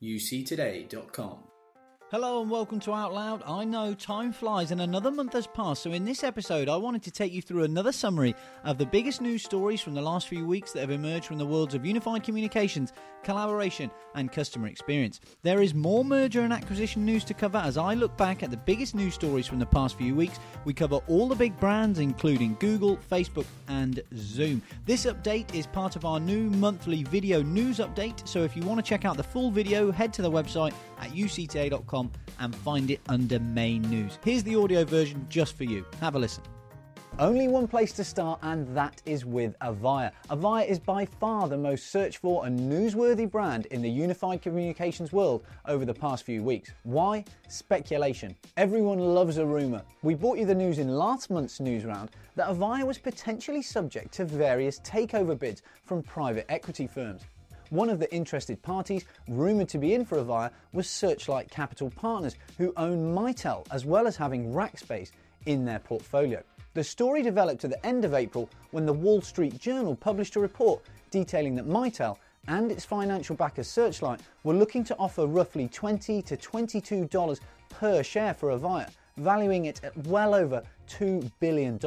uctoday.com. Hello and welcome to Out Loud. I know time flies and another month has passed, so in this episode, I wanted to take you through another summary of the biggest news stories from the last few weeks that have emerged from the worlds of unified communications, collaboration, and customer experience. There is more merger and acquisition news to cover as I look back at the biggest news stories from the past few weeks. We cover all the big brands, including Google, Facebook, and Zoom. This update is part of our new monthly video news update, so if you want to check out the full video, head to the website at uctoday.com and find it under main news. Here's the audio version just for you. Have a listen. Only one place to start, and that is with Avaya. Avaya is by far the most searched for and newsworthy brand in the unified communications world over the past few weeks. Why? Speculation. Everyone loves a rumour. We brought you the news in last month's news round that Avaya was potentially subject to various takeover bids from private equity firms. One of the interested parties rumoured to be in for Avaya was Searchlight Capital Partners, who own Mitel as well as having Rackspace in their portfolio. The story developed at the end of April when the Wall Street Journal published a report detailing that Mitel and its financial backer Searchlight were looking to offer roughly 20 to $22 per share for Avaya, valuing it at well over $2 billion.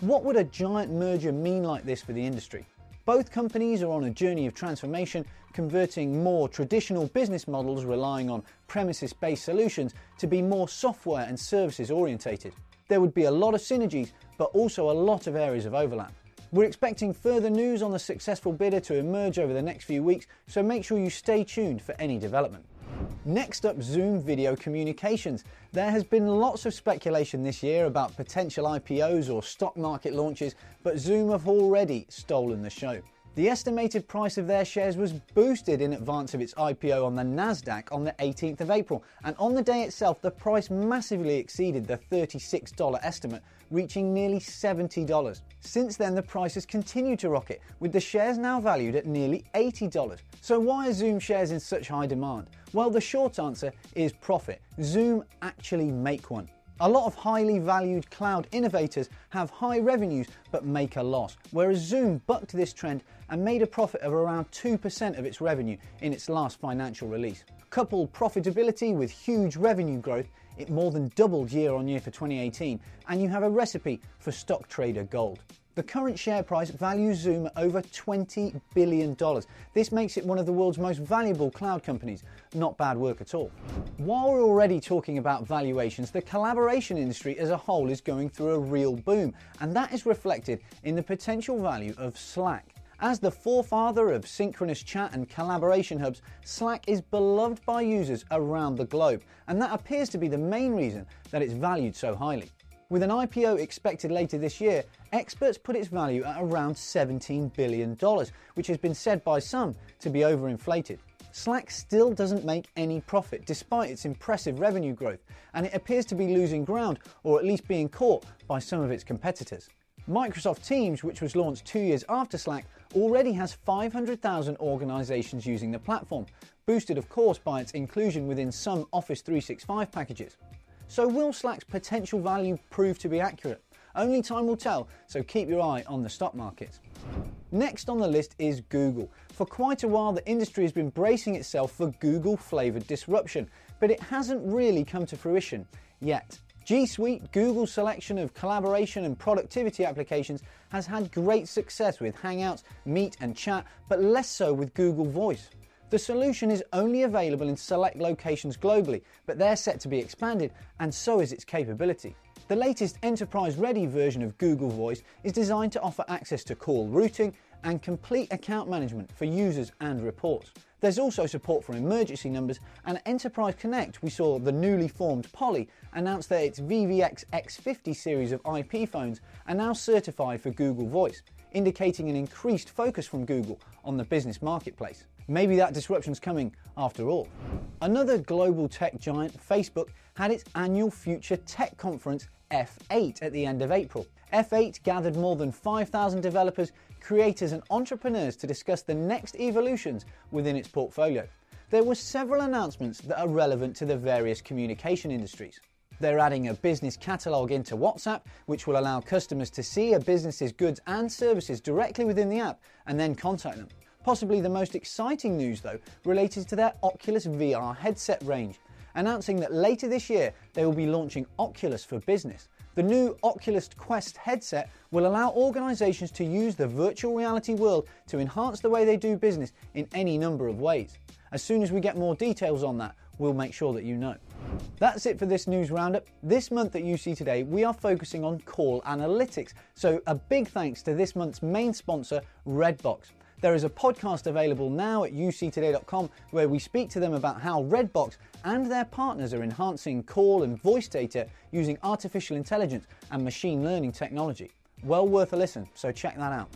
What would a giant merger mean like this for the industry? Both companies are on a journey of transformation, converting more traditional business models relying on premises based solutions to be more software and services orientated. There would be a lot of synergies, but also a lot of areas of overlap. We're expecting further news on the successful bidder to emerge over the next few weeks, so make sure you stay tuned for any development. Next up, Zoom Video Communications. There has been lots of speculation this year about potential IPOs or stock market launches, but Zoom have already stolen the show. The estimated price of their shares was boosted in advance of its IPO on the Nasdaq on the 18th of April, and on the day itself, the price massively exceeded the $36 estimate, reaching nearly $70. Since then, the price has continued to rocket, with the shares now valued at nearly $80. So, why are Zoom shares in such high demand? Well, the short answer is profit. Zoom actually make one. A lot of highly valued cloud innovators have high revenues but make a loss, whereas Zoom bucked this trend and made a profit of around 2% of its revenue in its last financial release. Couple profitability with huge revenue growth, it more than doubled year on year for 2018, and you have a recipe for stock trader gold. The current share price values Zoom over $20 billion. This makes it one of the world's most valuable cloud companies. Not bad work at all. While we're already talking about valuations, the collaboration industry as a whole is going through a real boom, and that is reflected in the potential value of Slack. As the forefather of synchronous chat and collaboration hubs, Slack is beloved by users around the globe, and that appears to be the main reason that it's valued so highly. With an IPO expected later this year, experts put its value at around $17 billion, which has been said by some to be overinflated. Slack still doesn't make any profit despite its impressive revenue growth, and it appears to be losing ground or at least being caught by some of its competitors. Microsoft Teams, which was launched two years after Slack, already has 500,000 organizations using the platform, boosted, of course, by its inclusion within some Office 365 packages. So, will Slack's potential value prove to be accurate? Only time will tell, so keep your eye on the stock market. Next on the list is Google. For quite a while, the industry has been bracing itself for Google flavoured disruption, but it hasn't really come to fruition yet. G Suite, Google's selection of collaboration and productivity applications, has had great success with Hangouts, Meet, and Chat, but less so with Google Voice. The solution is only available in select locations globally, but they're set to be expanded, and so is its capability. The latest enterprise ready version of Google Voice is designed to offer access to call routing and complete account management for users and reports. There's also support for emergency numbers, and Enterprise Connect, we saw the newly formed Poly announce that its VVX X50 series of IP phones are now certified for Google Voice, indicating an increased focus from Google on the business marketplace. Maybe that disruption's coming after all. Another global tech giant, Facebook, had its annual Future Tech Conference F8 at the end of April. F8 gathered more than 5,000 developers, creators, and entrepreneurs to discuss the next evolutions within its portfolio. There were several announcements that are relevant to the various communication industries. They're adding a business catalog into WhatsApp, which will allow customers to see a business's goods and services directly within the app and then contact them. Possibly the most exciting news, though, related to their Oculus VR headset range, announcing that later this year they will be launching Oculus for Business. The new Oculus Quest headset will allow organisations to use the virtual reality world to enhance the way they do business in any number of ways. As soon as we get more details on that, we'll make sure that you know. That's it for this news roundup. This month at UC Today, we are focusing on call analytics. So, a big thanks to this month's main sponsor, Redbox. There is a podcast available now at uctoday.com where we speak to them about how Redbox and their partners are enhancing call and voice data using artificial intelligence and machine learning technology. Well worth a listen, so check that out.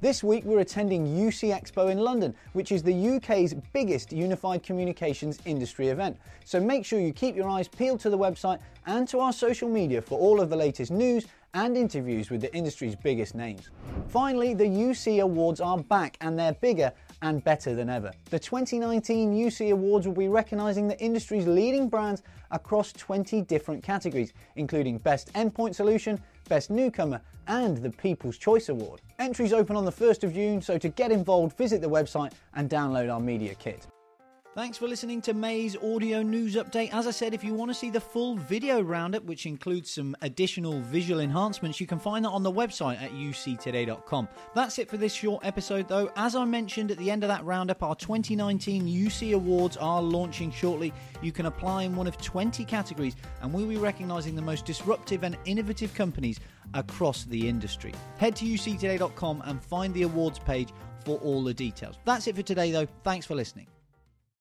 This week we're attending UC Expo in London, which is the UK's biggest unified communications industry event. So make sure you keep your eyes peeled to the website and to our social media for all of the latest news and interviews with the industry's biggest names. Finally, the UC Awards are back and they're bigger and better than ever. The 2019 UC Awards will be recognising the industry's leading brands across 20 different categories, including Best Endpoint Solution, Best Newcomer, and the People's Choice Award. Entries open on the 1st of June, so to get involved, visit the website and download our media kit. Thanks for listening to May's audio news update. As I said, if you want to see the full video roundup, which includes some additional visual enhancements, you can find that on the website at uctoday.com. That's it for this short episode, though. As I mentioned at the end of that roundup, our 2019 UC Awards are launching shortly. You can apply in one of 20 categories, and we'll be recognising the most disruptive and innovative companies across the industry. Head to uctoday.com and find the awards page for all the details. That's it for today, though. Thanks for listening.